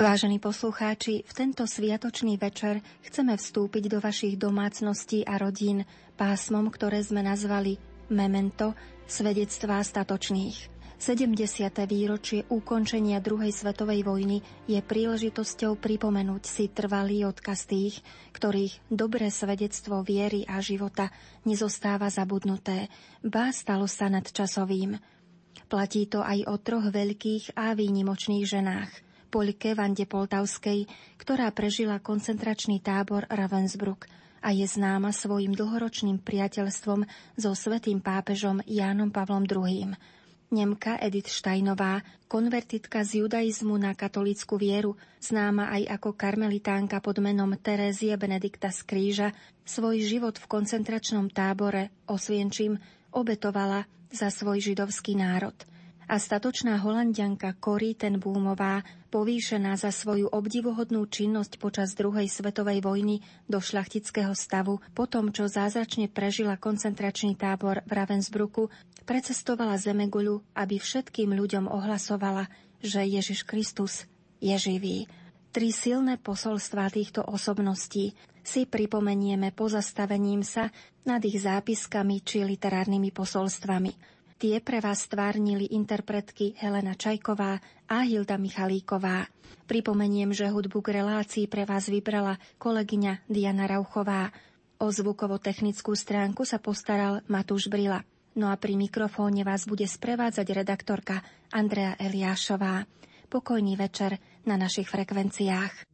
Vážení poslucháči, v tento sviatočný večer chceme vstúpiť do vašich domácností a rodín pásmom, ktoré sme nazvali Memento, svedectvá statočných. 70. výročie ukončenia druhej svetovej vojny je príležitosťou pripomenúť si trvalý odkaz tých, ktorých dobré svedectvo viery a života nezostáva zabudnuté, ba stalo sa nadčasovým. Platí to aj o troch veľkých a výnimočných ženách – Poľke Vande Poltavskej, ktorá prežila koncentračný tábor Ravensbrück a je známa svojim dlhoročným priateľstvom so svetým pápežom Jánom Pavlom II. Nemka Edith Steinová, konvertitka z judaizmu na katolickú vieru, známa aj ako karmelitánka pod menom Terézie Benedikta z Kríža, svoj život v koncentračnom tábore Osvienčím obetovala za svoj židovský národ – a statočná holandianka Cory ten Búmová, povýšená za svoju obdivuhodnú činnosť počas druhej svetovej vojny do šlachtického stavu, po tom, čo zázračne prežila koncentračný tábor v Ravensbruku, precestovala Zemeguľu, aby všetkým ľuďom ohlasovala, že Ježiš Kristus je živý. Tri silné posolstvá týchto osobností si pripomenieme pozastavením sa nad ich zápiskami či literárnymi posolstvami. Tie pre vás stvárnili interpretky Helena Čajková a Hilda Michalíková. Pripomeniem, že hudbu k relácii pre vás vybrala kolegyňa Diana Rauchová. O zvukovo-technickú stránku sa postaral Matúš Brila. No a pri mikrofóne vás bude sprevádzať redaktorka Andrea Eliášová. Pokojný večer na našich frekvenciách.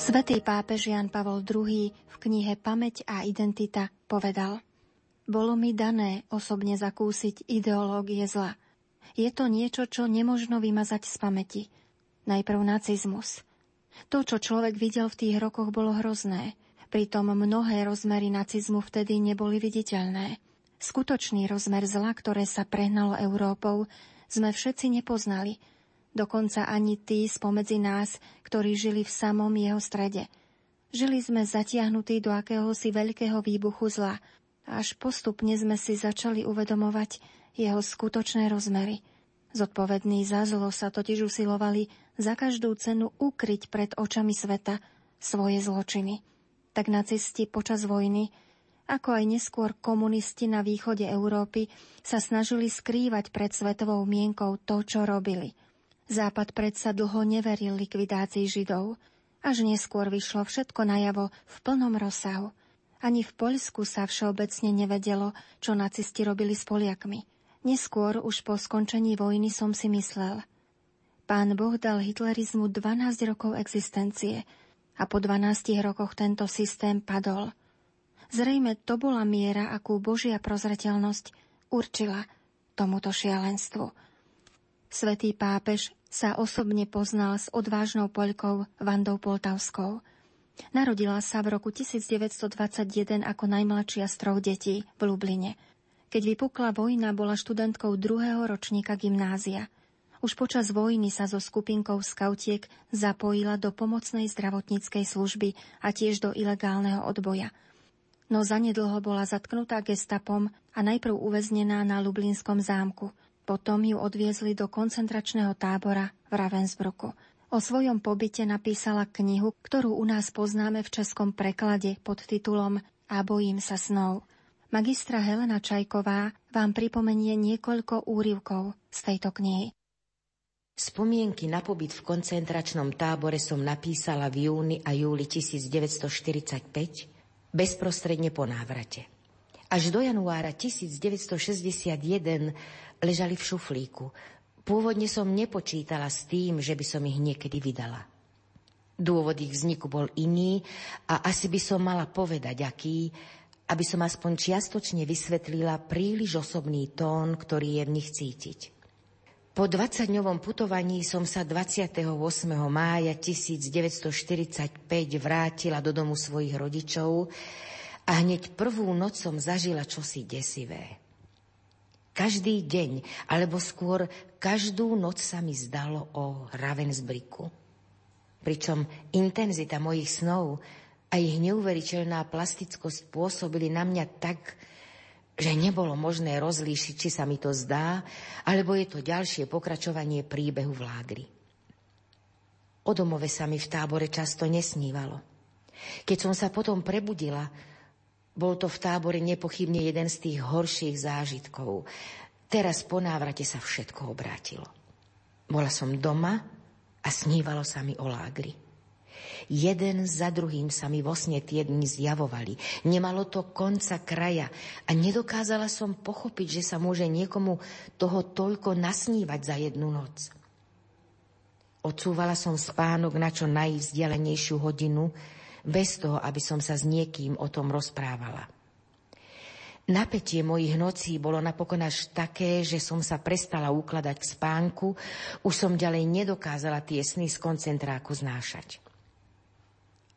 Svetý pápež Jan Pavol II v knihe Pamäť a identita povedal Bolo mi dané osobne zakúsiť ideológie zla. Je to niečo, čo nemožno vymazať z pamäti. Najprv nacizmus. To, čo človek videl v tých rokoch, bolo hrozné. Pritom mnohé rozmery nacizmu vtedy neboli viditeľné. Skutočný rozmer zla, ktoré sa prehnalo Európou, sme všetci nepoznali. Dokonca ani tí spomedzi nás, ktorí žili v samom jeho strede. Žili sme zatiahnutí do akéhosi veľkého výbuchu zla, až postupne sme si začali uvedomovať jeho skutočné rozmery. Zodpovední za zlo sa totiž usilovali za každú cenu ukryť pred očami sveta svoje zločiny. Tak nacisti počas vojny, ako aj neskôr komunisti na východe Európy, sa snažili skrývať pred svetovou mienkou to, čo robili. Západ predsa dlho neveril likvidácii Židov, až neskôr vyšlo všetko najavo v plnom rozsahu. Ani v Poľsku sa všeobecne nevedelo, čo nacisti robili s Poliakmi – Neskôr, už po skončení vojny, som si myslel. Pán Boh dal hitlerizmu 12 rokov existencie a po 12 rokoch tento systém padol. Zrejme to bola miera, akú Božia prozreteľnosť určila tomuto šialenstvu. Svetý pápež sa osobne poznal s odvážnou poľkou Vandou Poltavskou. Narodila sa v roku 1921 ako najmladšia z troch detí v Lubline – keď vypukla vojna, bola študentkou druhého ročníka gymnázia. Už počas vojny sa so skupinkou skautiek zapojila do pomocnej zdravotníckej služby a tiež do ilegálneho odboja. No zanedlho bola zatknutá gestapom a najprv uväznená na Lublinskom zámku. Potom ju odviezli do koncentračného tábora v Ravensbruku. O svojom pobyte napísala knihu, ktorú u nás poznáme v českom preklade pod titulom A bojím sa snov. Magistra Helena Čajková vám pripomenie niekoľko úrivkov z tejto knihy. Spomienky na pobyt v koncentračnom tábore som napísala v júni a júli 1945 bezprostredne po návrate. Až do januára 1961 ležali v šuflíku. Pôvodne som nepočítala s tým, že by som ich niekedy vydala. Dôvod ich vzniku bol iný a asi by som mala povedať, aký, aby som aspoň čiastočne vysvetlila príliš osobný tón, ktorý je v nich cítiť. Po 20-dňovom putovaní som sa 28. mája 1945 vrátila do domu svojich rodičov a hneď prvú noc som zažila čosi desivé. Každý deň, alebo skôr každú noc sa mi zdalo o Ravensbricku. Pričom intenzita mojich snov a ich neuveriteľná plastickosť pôsobili na mňa tak, že nebolo možné rozlíšiť, či sa mi to zdá, alebo je to ďalšie pokračovanie príbehu v lágri. O domove sa mi v tábore často nesnívalo. Keď som sa potom prebudila, bol to v tábore nepochybne jeden z tých horších zážitkov. Teraz po návrate sa všetko obrátilo. Bola som doma a snívalo sa mi o lágri. Jeden za druhým sa mi vo sne tie dni zjavovali. Nemalo to konca kraja a nedokázala som pochopiť, že sa môže niekomu toho toľko nasnívať za jednu noc. Odsúvala som spánok na čo najvzdialenejšiu hodinu, bez toho, aby som sa s niekým o tom rozprávala. Napätie mojich nocí bolo napokon až také, že som sa prestala ukladať k spánku, už som ďalej nedokázala tie sny z koncentráku znášať.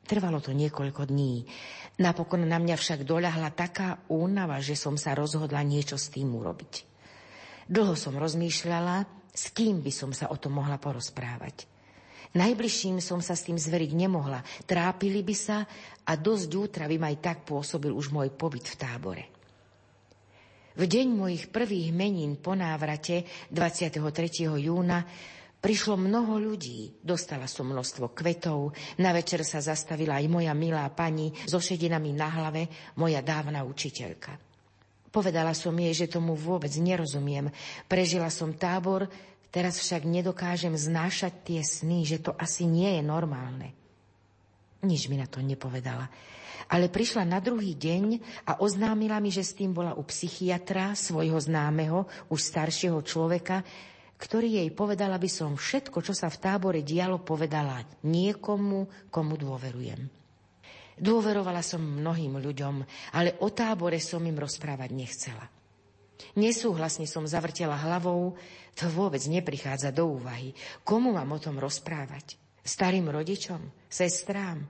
Trvalo to niekoľko dní. Napokon na mňa však doľahla taká únava, že som sa rozhodla niečo s tým urobiť. Dlho som rozmýšľala, s kým by som sa o tom mohla porozprávať. Najbližším som sa s tým zveriť nemohla. Trápili by sa a dosť útra by aj tak pôsobil už môj pobyt v tábore. V deň mojich prvých menín po návrate 23. júna Prišlo mnoho ľudí, dostala som množstvo kvetov, na večer sa zastavila aj moja milá pani so šedinami na hlave, moja dávna učiteľka. Povedala som jej, že tomu vôbec nerozumiem. Prežila som tábor, teraz však nedokážem znášať tie sny, že to asi nie je normálne. Nič mi na to nepovedala. Ale prišla na druhý deň a oznámila mi, že s tým bola u psychiatra, svojho známeho, už staršieho človeka, ktorý jej povedal, aby som všetko, čo sa v tábore dialo, povedala niekomu, komu dôverujem. Dôverovala som mnohým ľuďom, ale o tábore som im rozprávať nechcela. Nesúhlasne som zavrtela hlavou, to vôbec neprichádza do úvahy. Komu mám o tom rozprávať? Starým rodičom? Sestrám?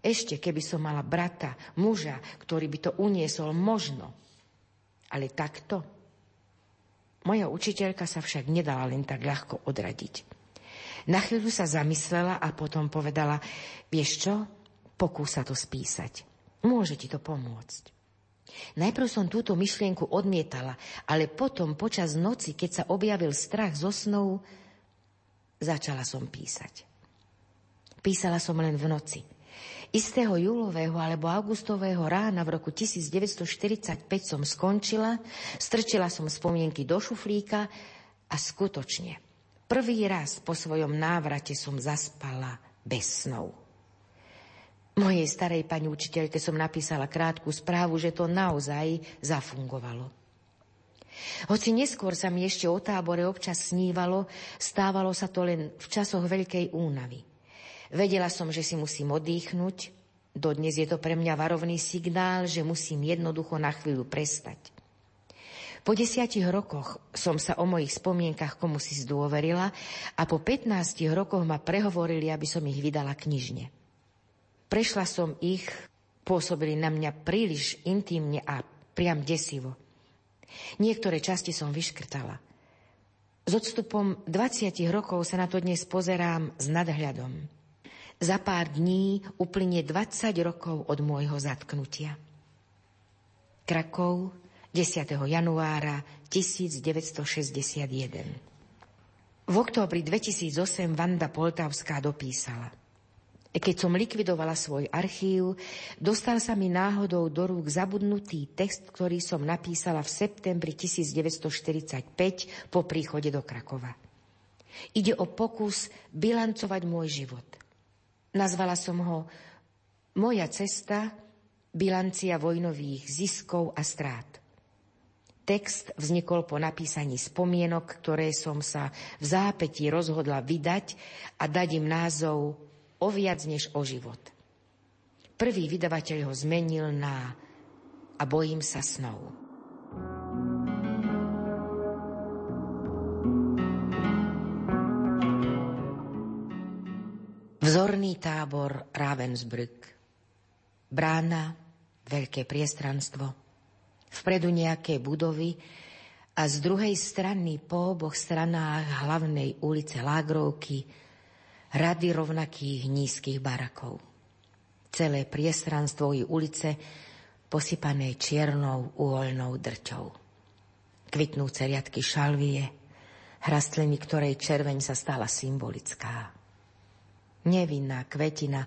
Ešte keby som mala brata, muža, ktorý by to uniesol možno. Ale takto Moja učiteľka sa však nedala len tak ľahko odradiť. Na chvíľu sa zamyslela a potom povedala, vieš čo, pokúsa to spísať. Môže ti to pomôcť. Najprv som túto myšlienku odmietala, ale potom počas noci, keď sa objavil strach zo snou, začala som písať. Písala som len v noci. Istého júlového alebo augustového rána v roku 1945 som skončila, strčila som spomienky do šuflíka a skutočne, prvý raz po svojom návrate som zaspala bez snov. Mojej starej pani učiteľke som napísala krátku správu, že to naozaj zafungovalo. Hoci neskôr sa mi ešte o tábore občas snívalo, stávalo sa to len v časoch veľkej únavy. Vedela som, že si musím oddychnúť. Dodnes je to pre mňa varovný signál, že musím jednoducho na chvíľu prestať. Po desiatich rokoch som sa o mojich spomienkach komu si zdôverila a po 15 rokoch ma prehovorili, aby som ich vydala knižne. Prešla som ich, pôsobili na mňa príliš intimne a priam desivo. Niektoré časti som vyškrtala. S odstupom 20 rokov sa na to dnes pozerám s nadhľadom. Za pár dní uplynie 20 rokov od môjho zatknutia. Krakov, 10. januára 1961. V októbri 2008 Vanda Poltavská dopísala. Keď som likvidovala svoj archív, dostal sa mi náhodou do rúk zabudnutý text, ktorý som napísala v septembri 1945 po príchode do Krakova. Ide o pokus bilancovať môj život – Nazvala som ho Moja cesta, bilancia vojnových ziskov a strát. Text vznikol po napísaní spomienok, ktoré som sa v zápätí rozhodla vydať a dať im názov O viac než o život. Prvý vydavateľ ho zmenil na A bojím sa snov. Vzorný tábor Ravensbrück. Brána, veľké priestranstvo. Vpredu nejaké budovy a z druhej strany po oboch stranách hlavnej ulice Lágrovky rady rovnakých nízkych barakov. Celé priestranstvo i ulice posypané čiernou uvoľnou drťou. Kvitnúce riadky šalvie, hrastliny, ktorej červeň sa stala symbolická. Nevinná kvetina,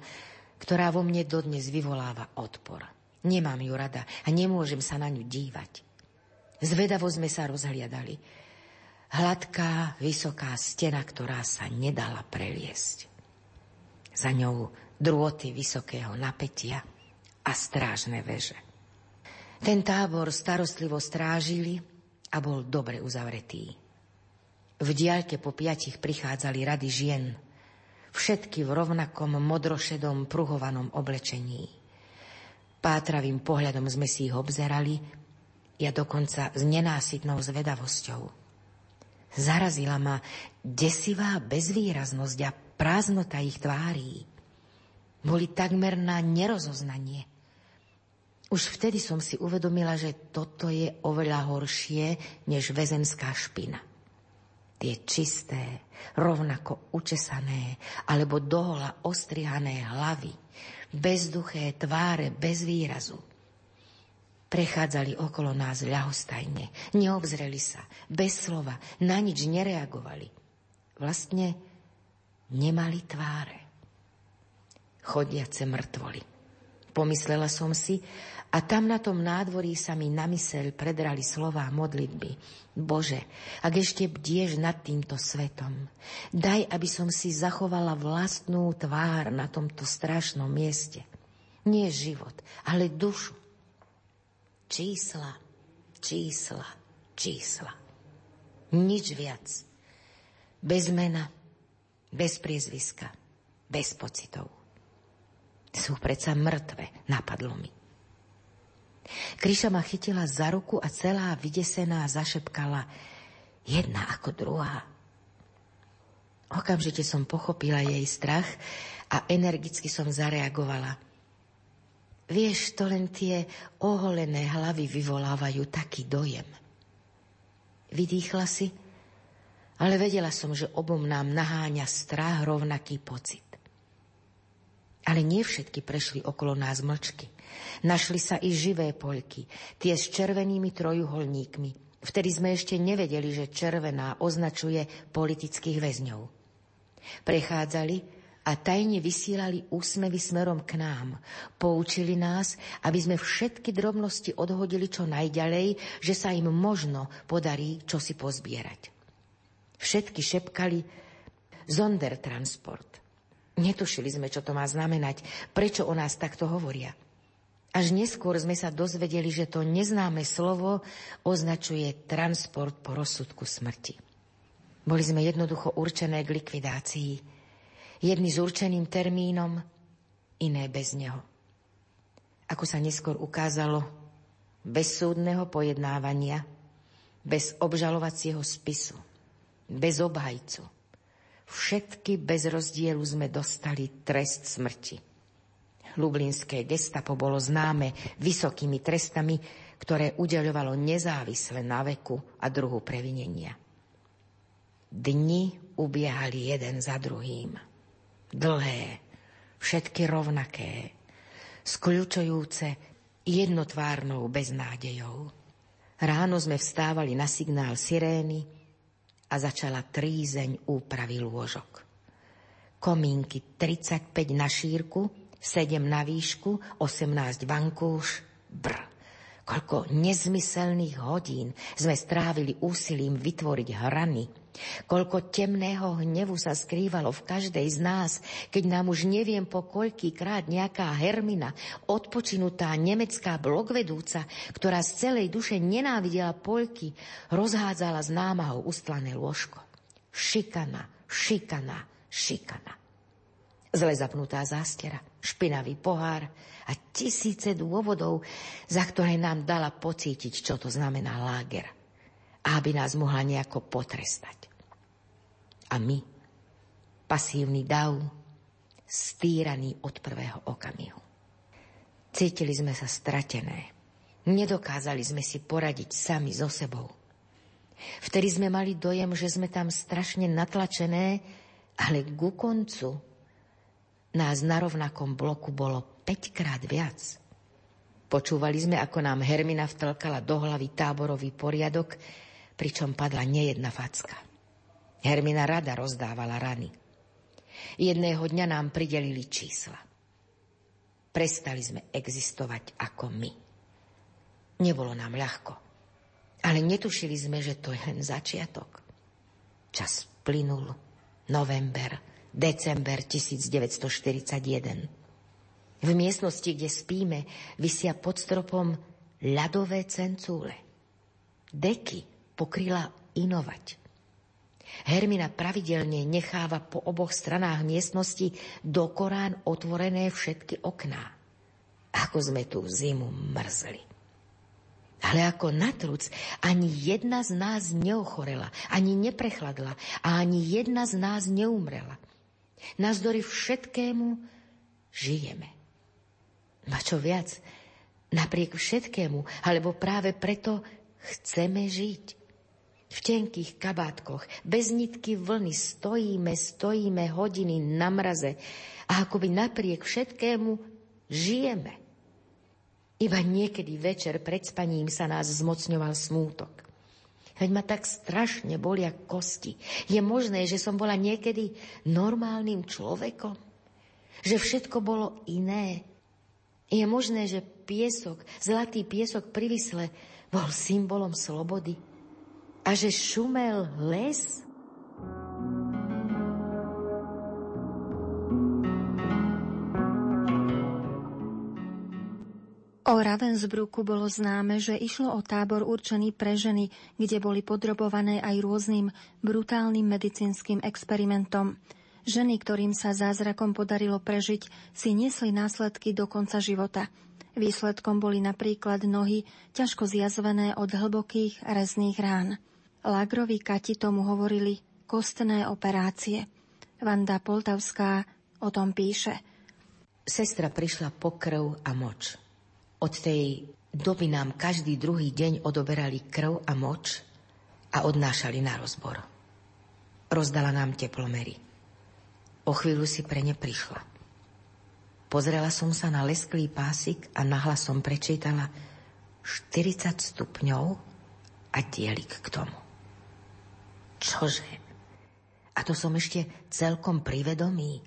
ktorá vo mne dodnes vyvoláva odpor. Nemám ju rada a nemôžem sa na ňu dívať. Zvedavo sme sa rozhliadali. Hladká, vysoká stena, ktorá sa nedala preliesť. Za ňou drôty vysokého napätia a strážne veže. Ten tábor starostlivo strážili a bol dobre uzavretý. V diaľke po piatich prichádzali rady žien – všetky v rovnakom modrošedom pruhovanom oblečení. Pátravým pohľadom sme si ich obzerali, ja dokonca s nenásytnou zvedavosťou. Zarazila ma desivá bezvýraznosť a prázdnota ich tvárí. Boli takmer na nerozoznanie. Už vtedy som si uvedomila, že toto je oveľa horšie než väzenská špina tie čisté, rovnako učesané alebo dohola ostrihané hlavy, bezduché tváre bez výrazu. Prechádzali okolo nás ľahostajne, neobzreli sa, bez slova, na nič nereagovali. Vlastne nemali tváre. Chodiace mŕtvoli. Pomyslela som si, a tam na tom nádvorí sa mi na myseľ predrali slová modlitby. Bože, ak ešte bdieš nad týmto svetom, daj, aby som si zachovala vlastnú tvár na tomto strašnom mieste. Nie život, ale dušu. Čísla, čísla, čísla. Nič viac. Bez mena, bez priezviska, bez pocitov. Sú predsa mŕtve, napadlo mi. Kryša ma chytila za ruku a celá vydesená zašepkala jedna ako druhá. Okamžite som pochopila jej strach a energicky som zareagovala. Vieš, to len tie oholené hlavy vyvolávajú taký dojem. vydýchla si, ale vedela som, že obom nám naháňa strach rovnaký pocit. Ale nie všetky prešli okolo nás mlčky. Našli sa i živé poľky, tie s červenými trojuholníkmi. Vtedy sme ešte nevedeli, že červená označuje politických väzňov. Prechádzali a tajne vysielali úsmevy smerom k nám. Poučili nás, aby sme všetky drobnosti odhodili čo najďalej, že sa im možno podarí čo si pozbierať. Všetky šepkali Zondertransport. Netušili sme, čo to má znamenať, prečo o nás takto hovoria. Až neskôr sme sa dozvedeli, že to neznáme slovo označuje transport po rozsudku smrti. Boli sme jednoducho určené k likvidácii jedny s určeným termínom, iné bez neho. Ako sa neskôr ukázalo, bez súdneho pojednávania, bez obžalovacieho spisu, bez obhajcu. Všetky bez rozdielu sme dostali trest smrti. Lublinské gestapo bolo známe vysokými trestami, ktoré udeľovalo nezávisle na veku a druhu previnenia. Dni ubiehali jeden za druhým dlhé, všetky rovnaké, skľúčujúce jednotvárnou beznádejou. Ráno sme vstávali na signál sirény a začala trízeň úpravy lôžok. Komínky 35 na šírku, 7 na výšku, 18 vankúš, brr. Koľko nezmyselných hodín sme strávili úsilím vytvoriť hrany, Koľko temného hnevu sa skrývalo v každej z nás, keď nám už neviem po koľký krát nejaká Hermina, odpočinutá nemecká blogvedúca, ktorá z celej duše nenávidela Poľky, rozhádzala z námahou ustlané lôžko. Šikana, šikana, šikana. Zle zapnutá zástera, špinavý pohár a tisíce dôvodov, za ktoré nám dala pocítiť, čo to znamená láger a aby nás mohla nejako potrestať. A my, pasívny dav, stýraný od prvého okamihu. Cítili sme sa stratené. Nedokázali sme si poradiť sami so sebou. Vtedy sme mali dojem, že sme tam strašne natlačené, ale ku koncu nás na rovnakom bloku bolo 5 krát viac. Počúvali sme, ako nám Hermina vtlkala do hlavy táborový poriadok, pričom padla nejedna facka. Hermina rada rozdávala rany. Jedného dňa nám pridelili čísla. Prestali sme existovať ako my. Nebolo nám ľahko, ale netušili sme, že to je len začiatok. Čas plynul. November, december 1941. V miestnosti, kde spíme, vysia pod stropom ľadové cencúle. Deky pokryla inovať. Hermina pravidelne necháva po oboch stranách miestnosti do Korán otvorené všetky okná. Ako sme tú zimu mrzli. Ale ako natruc, ani jedna z nás neochorela, ani neprechladla a ani jedna z nás neumrela. Nazdory všetkému žijeme. A čo viac, napriek všetkému, alebo práve preto chceme žiť. V tenkých kabátkoch, bez nitky vlny stojíme, stojíme hodiny na mraze a akoby napriek všetkému žijeme. Iba niekedy večer pred spaním sa nás zmocňoval smútok. Veď ma tak strašne bolia kosti. Je možné, že som bola niekedy normálnym človekom? Že všetko bolo iné? Je možné, že piesok, zlatý piesok pri Vysle bol symbolom slobody? A že šumel les? O Ravensbrücku bolo známe, že išlo o tábor určený pre ženy, kde boli podrobované aj rôznym brutálnym medicínskym experimentom. Ženy, ktorým sa zázrakom podarilo prežiť, si niesli následky do konca života. Výsledkom boli napríklad nohy ťažko zjazvené od hlbokých rezných rán. Lagrovi Kati tomu hovorili kostné operácie. Vanda Poltavská o tom píše. Sestra prišla po krv a moč. Od tej doby nám každý druhý deň odoberali krv a moč a odnášali na rozbor. Rozdala nám teplomery. O chvíľu si pre ne prišla. Pozrela som sa na lesklý pásik a nahlas som prečítala 40 stupňov a dielik k tomu. Čože? A to som ešte celkom privedomý.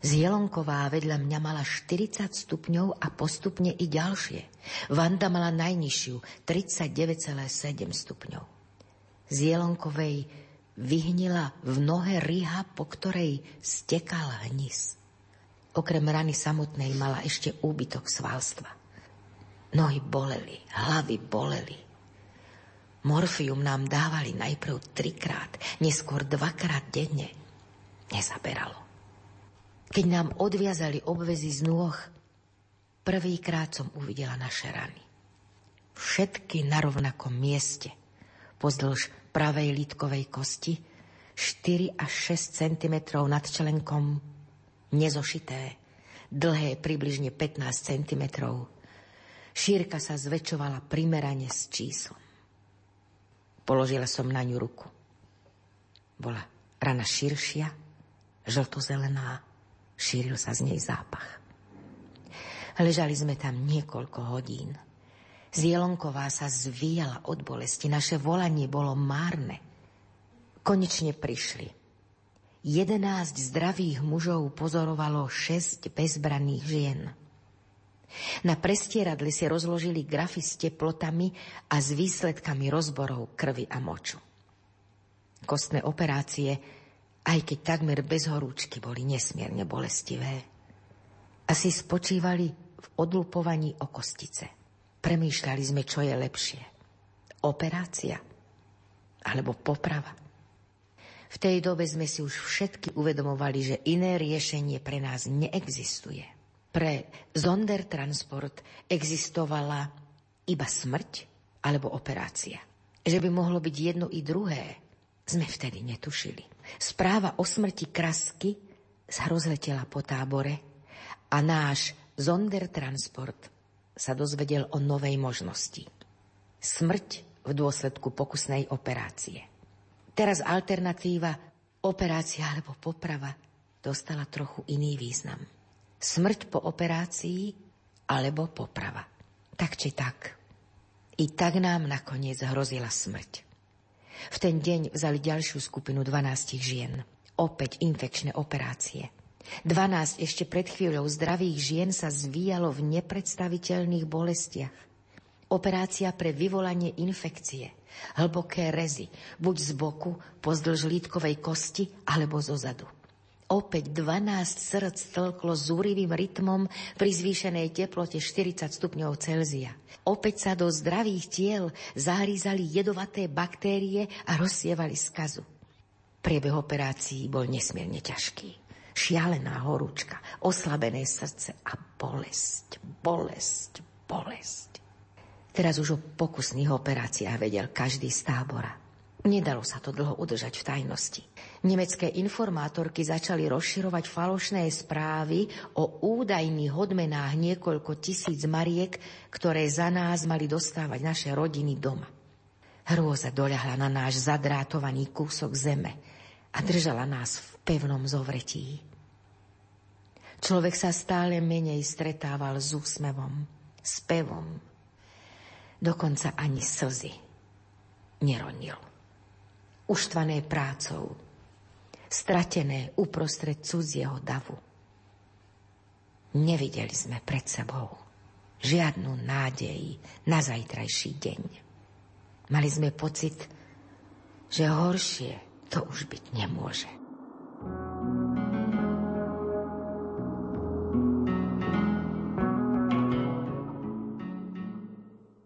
Zielonková vedľa mňa mala 40 stupňov a postupne i ďalšie. Vanda mala najnižšiu 39,7 stupňov. Zielonkovej vyhnila v nohe ryha, po ktorej stekal hnis. Okrem rany samotnej mala ešte úbytok svalstva. Nohy boleli, hlavy boleli. Morfium nám dávali najprv trikrát, neskôr dvakrát denne. Nezaberalo. Keď nám odviazali obvezy z nôh, prvýkrát som uvidela naše rany. Všetky na rovnakom mieste, pozdĺž pravej lítkovej kosti, 4 až 6 cm nad členkom, nezošité, dlhé približne 15 cm. Šírka sa zväčšovala primerane s číslom. Položila som na ňu ruku. Bola rana širšia, žltozelená, Šíril sa z nej zápach. Ležali sme tam niekoľko hodín. Zielonková sa zvíjala od bolesti. Naše volanie bolo márne. Konečne prišli. Jedenáct zdravých mužov pozorovalo šesť bezbraných žien. Na prestieradli si rozložili grafy s teplotami a s výsledkami rozborov krvi a moču. Kostné operácie aj keď takmer bez horúčky boli nesmierne bolestivé. Asi spočívali v odlupovaní o kostice. Premýšľali sme, čo je lepšie. Operácia alebo poprava. V tej dobe sme si už všetky uvedomovali, že iné riešenie pre nás neexistuje. Pre Zondertransport existovala iba smrť alebo operácia. Že by mohlo byť jedno i druhé, sme vtedy netušili. Správa o smrti Krasky sa rozletela po tábore a náš Zondertransport sa dozvedel o novej možnosti. Smrť v dôsledku pokusnej operácie. Teraz alternatíva operácia alebo poprava dostala trochu iný význam. Smrť po operácii alebo poprava. Tak či tak. I tak nám nakoniec hrozila smrť. V ten deň vzali ďalšiu skupinu 12 žien. Opäť infekčné operácie. 12 ešte pred chvíľou zdravých žien sa zvíjalo v nepredstaviteľných bolestiach. Operácia pre vyvolanie infekcie. Hlboké rezy, buď z boku, pozdĺž lítkovej kosti, alebo zo zadu. Opäť 12 srdc tlklo zúrivým rytmom pri zvýšenej teplote 40 stupňov Celzia. Opäť sa do zdravých tiel zahrízali jedovaté baktérie a rozsievali skazu. Priebeh operácií bol nesmierne ťažký. Šialená horúčka, oslabené srdce a bolesť, bolesť, bolesť. Teraz už o pokusných operáciách vedel každý z tábora. Nedalo sa to dlho udržať v tajnosti. Nemecké informátorky začali rozširovať falošné správy o údajných odmenách niekoľko tisíc mariek, ktoré za nás mali dostávať naše rodiny doma. Hrôza doľahla na náš zadrátovaný kúsok zeme a držala nás v pevnom zovretí. Človek sa stále menej stretával s úsmevom, s pevom. Dokonca ani slzy neronil uštvané prácou, stratené uprostred cudzieho davu. Nevideli sme pred sebou žiadnu nádej na zajtrajší deň. Mali sme pocit, že horšie to už byť nemôže.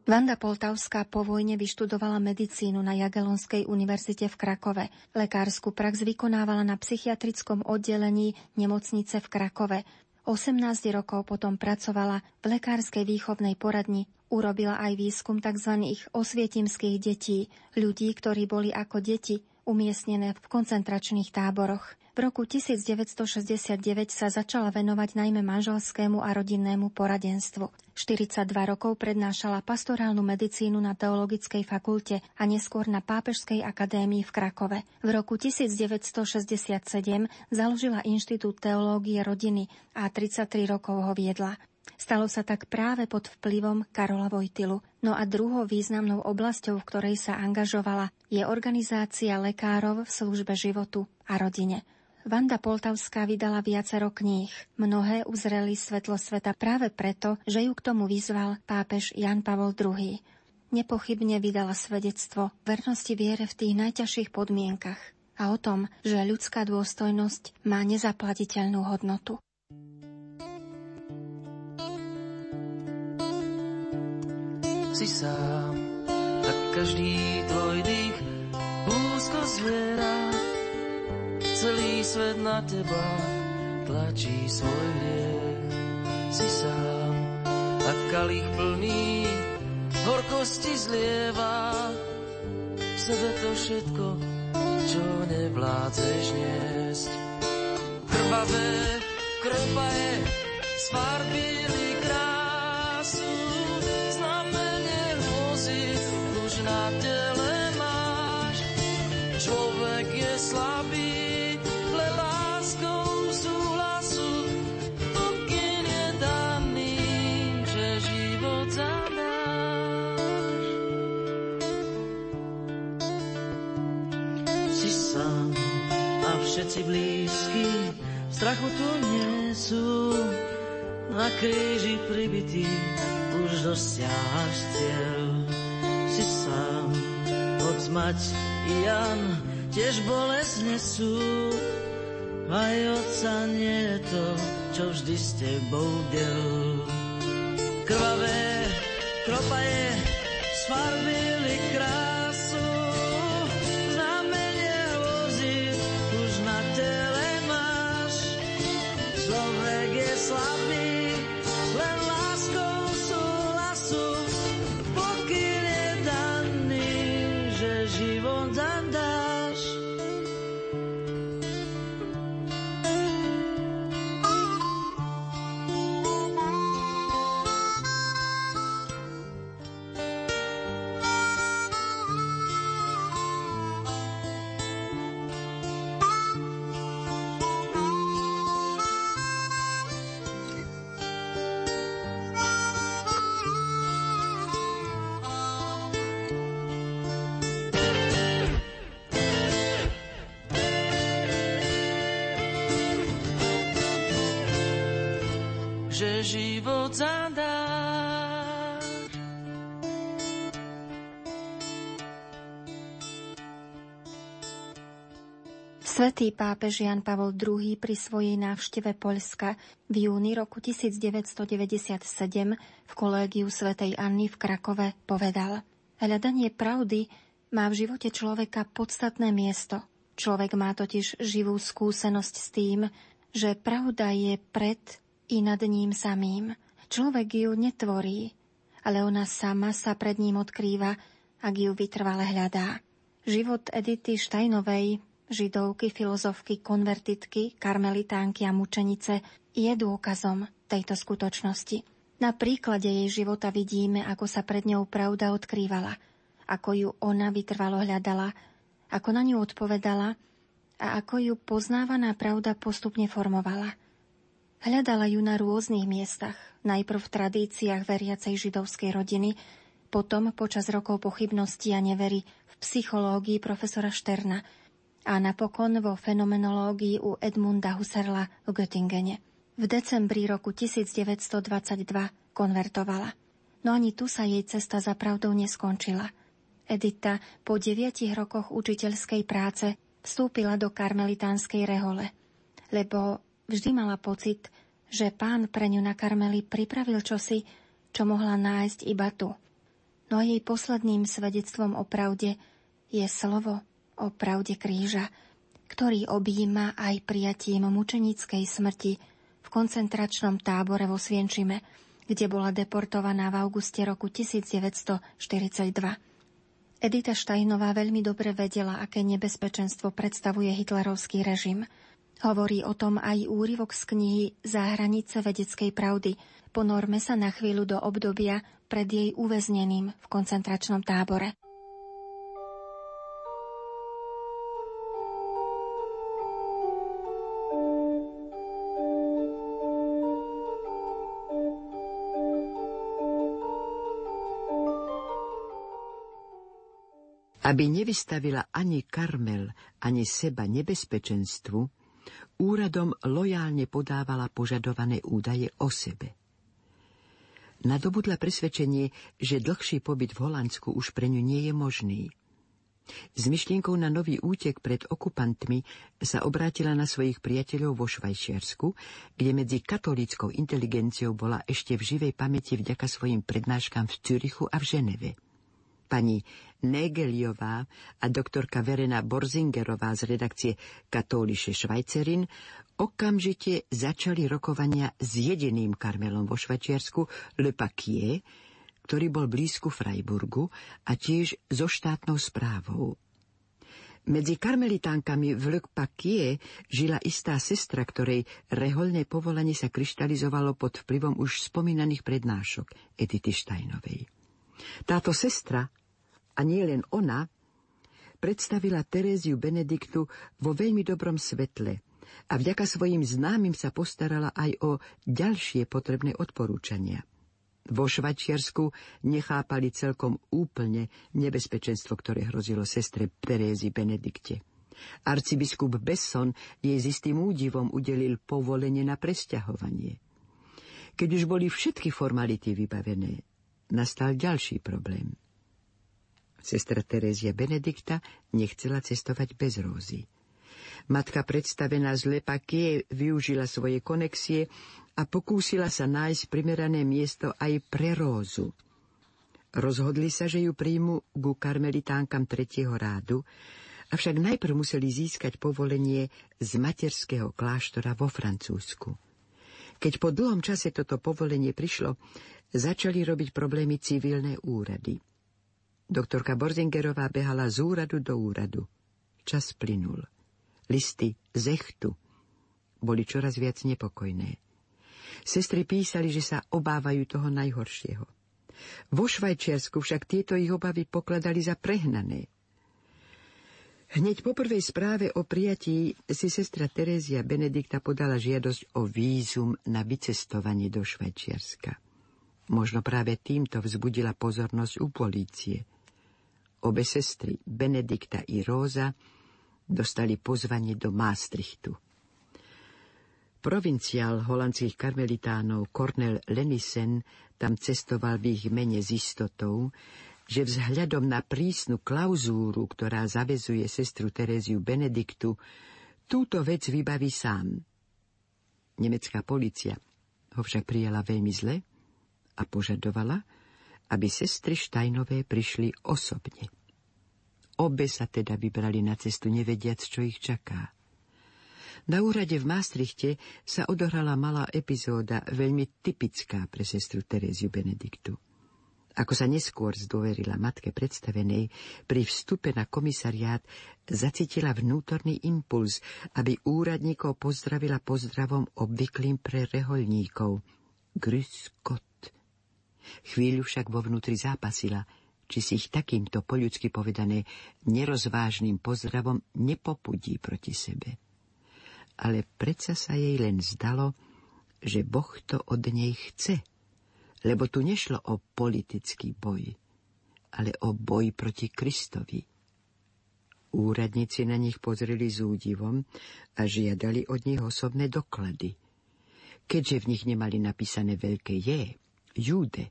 Vanda Poltavská po vojne vyštudovala medicínu na Jagelonskej univerzite v Krakove. Lekárskú prax vykonávala na psychiatrickom oddelení nemocnice v Krakove. 18 rokov potom pracovala v lekárskej výchovnej poradni. Urobila aj výskum tzv. osvietimských detí, ľudí, ktorí boli ako deti umiestnené v koncentračných táboroch. V roku 1969 sa začala venovať najmä manželskému a rodinnému poradenstvu. 42 rokov prednášala pastorálnu medicínu na Teologickej fakulte a neskôr na Pápežskej akadémii v Krakove. V roku 1967 založila Inštitút teológie rodiny a 33 rokov ho viedla. Stalo sa tak práve pod vplyvom Karola Vojtilu. No a druhou významnou oblasťou, v ktorej sa angažovala, je organizácia lekárov v službe životu a rodine. Vanda Poltavská vydala viacero kníh. Mnohé uzreli svetlo sveta práve preto, že ju k tomu vyzval pápež Jan Pavol II. Nepochybne vydala svedectvo vernosti viere v tých najťažších podmienkach a o tom, že ľudská dôstojnosť má nezaplatiteľnú hodnotu. Si sám a každý tvoj dých úzko zviera. Celý svet na teba tlačí svoj liek. Si sám a kalich plný horkosti zlieva. V sebe to všetko, čo nevládzeš niesť. Krvavé, krpa je, sfarbili všetci blízky, strachu tu nie sú, na kríži pribitý, už dosiahaš cieľ si sám. Hoď mať i Jan tiež bolesť nesú, aj oca nie je to, čo vždy s tebou del. Krvavé kropaje sfarbili krásu, život zadáš. Svetý pápež Jan Pavol II pri svojej návšteve Poľska v júni roku 1997 v kolégiu svätej Anny v Krakove povedal Hľadanie pravdy má v živote človeka podstatné miesto. Človek má totiž živú skúsenosť s tým, že pravda je pred i nad ním samým. Človek ju netvorí, ale ona sama sa pred ním odkrýva, ak ju vytrvale hľadá. Život Edity Štajnovej, židovky, filozofky, konvertitky, karmelitánky a mučenice je dôkazom tejto skutočnosti. Na príklade jej života vidíme, ako sa pred ňou pravda odkrývala, ako ju ona vytrvalo hľadala, ako na ňu odpovedala a ako ju poznávaná pravda postupne formovala – Hľadala ju na rôznych miestach, najprv v tradíciách veriacej židovskej rodiny, potom počas rokov pochybnosti a nevery v psychológii profesora Šterna a napokon vo fenomenológii u Edmunda Husserla v Göttingene. V decembri roku 1922 konvertovala. No ani tu sa jej cesta za pravdou neskončila. Edita po deviatich rokoch učiteľskej práce vstúpila do karmelitánskej rehole, lebo vždy mala pocit, že pán pre ňu na Karmeli pripravil čosi, čo mohla nájsť iba tu. No a jej posledným svedectvom o pravde je slovo o pravde kríža, ktorý objíma aj prijatím mučenickej smrti v koncentračnom tábore vo Svienčime, kde bola deportovaná v auguste roku 1942. Edita Štajnová veľmi dobre vedela, aké nebezpečenstvo predstavuje hitlerovský režim. Hovorí o tom aj úryvok z knihy Záhranice vedeckej pravdy. Ponorme sa na chvíľu do obdobia pred jej uväznením v koncentračnom tábore. Aby nevystavila ani Karmel, ani seba nebezpečenstvu, úradom lojálne podávala požadované údaje o sebe. Nadobudla presvedčenie, že dlhší pobyt v Holandsku už pre ňu nie je možný. S myšlienkou na nový útek pred okupantmi sa obrátila na svojich priateľov vo Švajčiarsku, kde medzi katolíckou inteligenciou bola ešte v živej pamäti vďaka svojim prednáškam v Cürichu a v Ženeve. Pani Negeliová a doktorka Verena Borzingerová z redakcie Katóliše Švajcerin okamžite začali rokovania s jediným Karmelom vo Švajčiarsku, Le Paquier, ktorý bol blízku Freiburgu a tiež so štátnou správou. Medzi karmelitánkami v Le Paquier žila istá sestra, ktorej reholné povolanie sa kryštalizovalo pod vplyvom už spomínaných prednášok Edity Štajnovej. Táto sestra a nie len ona, predstavila Teréziu Benediktu vo veľmi dobrom svetle a vďaka svojim známym sa postarala aj o ďalšie potrebné odporúčania. Vo Švačiarsku nechápali celkom úplne nebezpečenstvo, ktoré hrozilo sestre Terézi Benedikte. Arcibiskup Besson jej s istým údivom udelil povolenie na presťahovanie. Keď už boli všetky formality vybavené, nastal ďalší problém – Sestra Terézia Benedikta nechcela cestovať bez Rózy. Matka predstavená z Lepakie využila svoje konexie a pokúsila sa nájsť primerané miesto aj pre Rózu. Rozhodli sa, že ju príjmu ku karmelitánkam tretieho rádu, avšak najprv museli získať povolenie z materského kláštora vo Francúzsku. Keď po dlhom čase toto povolenie prišlo, začali robiť problémy civilné úrady – Doktorka Borzingerová behala z úradu do úradu. Čas plynul. Listy zechtu boli čoraz viac nepokojné. Sestry písali, že sa obávajú toho najhoršieho. Vo Švajčiarsku však tieto ich obavy pokladali za prehnané. Hneď po prvej správe o prijatí si sestra Terézia Benedikta podala žiadosť o vízum na vycestovanie do Švajčiarska. Možno práve týmto vzbudila pozornosť u polície – Obe sestry, Benedikta i Róza, dostali pozvanie do Maastrichtu. Provinciál holandských karmelitánov Cornel Lenisen tam cestoval v ich mene s istotou, že vzhľadom na prísnu klauzúru, ktorá zavezuje sestru Teréziu Benediktu, túto vec vybaví sám. Nemecká policia ho však prijala veľmi zle a požadovala, aby sestry Štajnové prišli osobne. Obe sa teda vybrali na cestu, nevediac, čo ich čaká. Na úrade v Maastrichte sa odohrala malá epizóda, veľmi typická pre sestru Teréziu Benediktu. Ako sa neskôr zdôverila matke predstavenej, pri vstupe na komisariát zacítila vnútorný impuls, aby úradníkov pozdravila pozdravom obvyklým pre reholníkov. Grüß Gott. Chvíľu však vo vnútri zápasila, či si ich takýmto poľudsky povedané nerozvážnym pozdravom nepopudí proti sebe. Ale predsa sa jej len zdalo, že Boh to od nej chce, lebo tu nešlo o politický boj, ale o boj proti Kristovi. Úradníci na nich pozreli s údivom a žiadali od nich osobné doklady. Keďže v nich nemali napísané veľké je, Júde.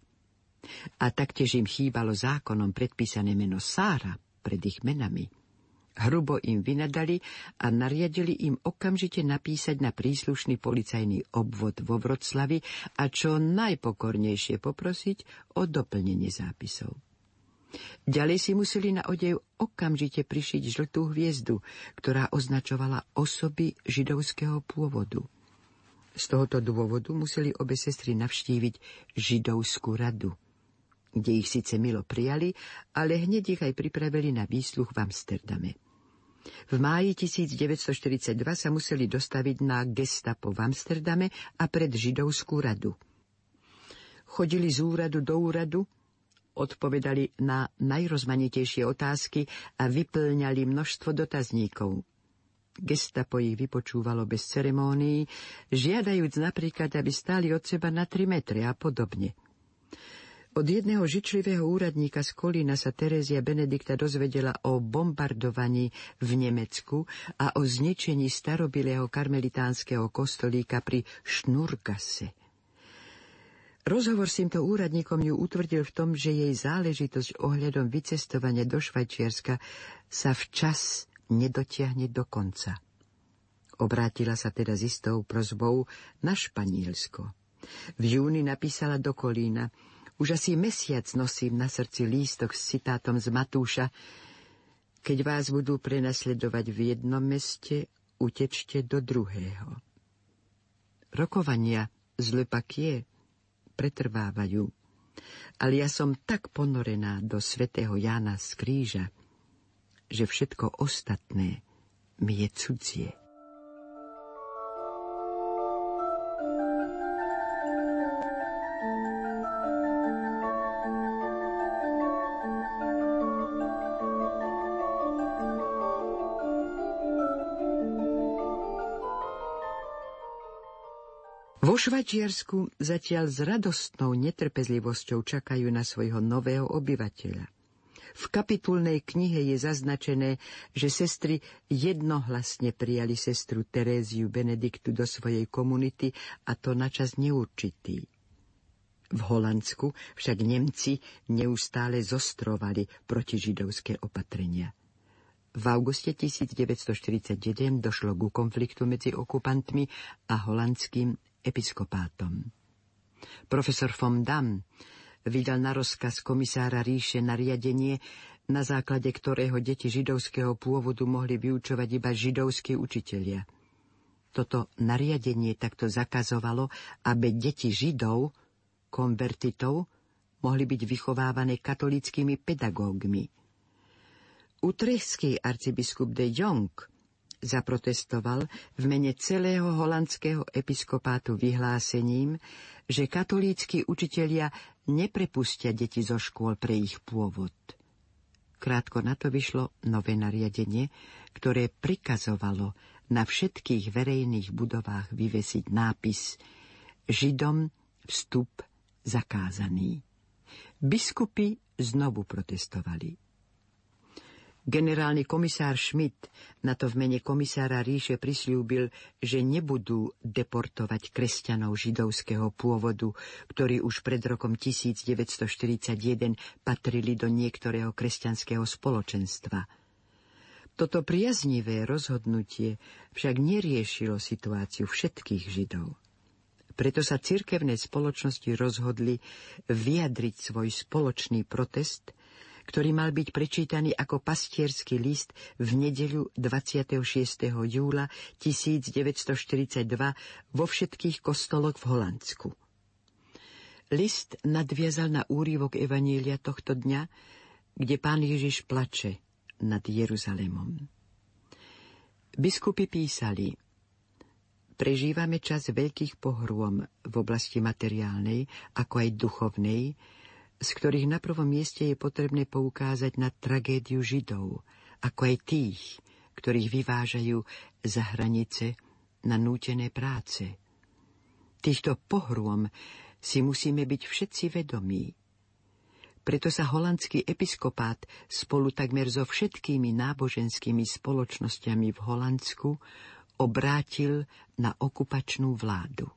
A taktiež im chýbalo zákonom predpísané meno Sára pred ich menami. Hrubo im vynadali a nariadili im okamžite napísať na príslušný policajný obvod vo Vroclavi a čo najpokornejšie poprosiť o doplnenie zápisov. Ďalej si museli na odev okamžite prišiť žltú hviezdu, ktorá označovala osoby židovského pôvodu. Z tohoto dôvodu museli obe sestry navštíviť židovskú radu. kde ich síce milo prijali, ale hneď ich aj pripravili na výsluch v Amsterdame. V máji 1942 sa museli dostaviť na gestapo v Amsterdame a pred židovskú radu. Chodili z úradu do úradu, odpovedali na najrozmanitejšie otázky a vyplňali množstvo dotazníkov. Gestapo ich vypočúvalo bez ceremónií, žiadajúc napríklad, aby stáli od seba na 3 metre a podobne. Od jedného žičlivého úradníka z Kolína sa Terézia Benedikta dozvedela o bombardovaní v Nemecku a o zničení starobilého karmelitánskeho kostolíka pri Šnurgase. Rozhovor s týmto úradníkom ju utvrdil v tom, že jej záležitosť ohľadom vycestovania do Švajčiarska sa včas nedotiahne do konca. Obrátila sa teda s istou prozbou na Španielsko. V júni napísala do Kolína – už asi mesiac nosím na srdci lístok s citátom z Matúša. Keď vás budú prenasledovať v jednom meste, utečte do druhého. Rokovania z Lepakie pretrvávajú, ale ja som tak ponorená do svätého Jána z kríža, že všetko ostatné mi je cudzie. Vo Švačiarsku zatiaľ s radostnou netrpezlivosťou čakajú na svojho nového obyvateľa. V kapitulnej knihe je zaznačené, že sestry jednohlasne prijali sestru Teréziu Benediktu do svojej komunity a to načas neurčitý. V Holandsku však Nemci neustále zostrovali protižidovské opatrenia. V auguste 1941 došlo ku konfliktu medzi okupantmi a holandským episkopátom. Profesor von Damm vydal na rozkaz komisára ríše nariadenie, na základe ktorého deti židovského pôvodu mohli vyučovať iba židovskí učitelia. Toto nariadenie takto zakazovalo, aby deti židov, konvertitov, mohli byť vychovávané katolickými pedagógmi. Utrechský arcibiskup de Jong zaprotestoval v mene celého holandského episkopátu vyhlásením, že katolíckí učitelia neprepustia deti zo škôl pre ich pôvod. Krátko na to vyšlo nové nariadenie, ktoré prikazovalo na všetkých verejných budovách vyvesiť nápis Židom vstup zakázaný. Biskupy znovu protestovali. Generálny komisár Schmidt na to v mene komisára ríše prislúbil, že nebudú deportovať kresťanov židovského pôvodu, ktorí už pred rokom 1941 patrili do niektorého kresťanského spoločenstva. Toto priaznivé rozhodnutie však neriešilo situáciu všetkých židov. Preto sa cirkevné spoločnosti rozhodli vyjadriť svoj spoločný protest – ktorý mal byť prečítaný ako pastierský list v nedeľu 26. júla 1942 vo všetkých kostoloch v Holandsku. List nadviazal na úrivok Evanília tohto dňa, kde pán Ježiš plače nad Jeruzalémom. Biskupy písali, Prežívame čas veľkých pohrôm v oblasti materiálnej, ako aj duchovnej, z ktorých na prvom mieste je potrebné poukázať na tragédiu Židov, ako aj tých, ktorých vyvážajú za hranice na nútené práce. Týchto pohrôm si musíme byť všetci vedomí. Preto sa holandský episkopát spolu takmer so všetkými náboženskými spoločnosťami v Holandsku obrátil na okupačnú vládu.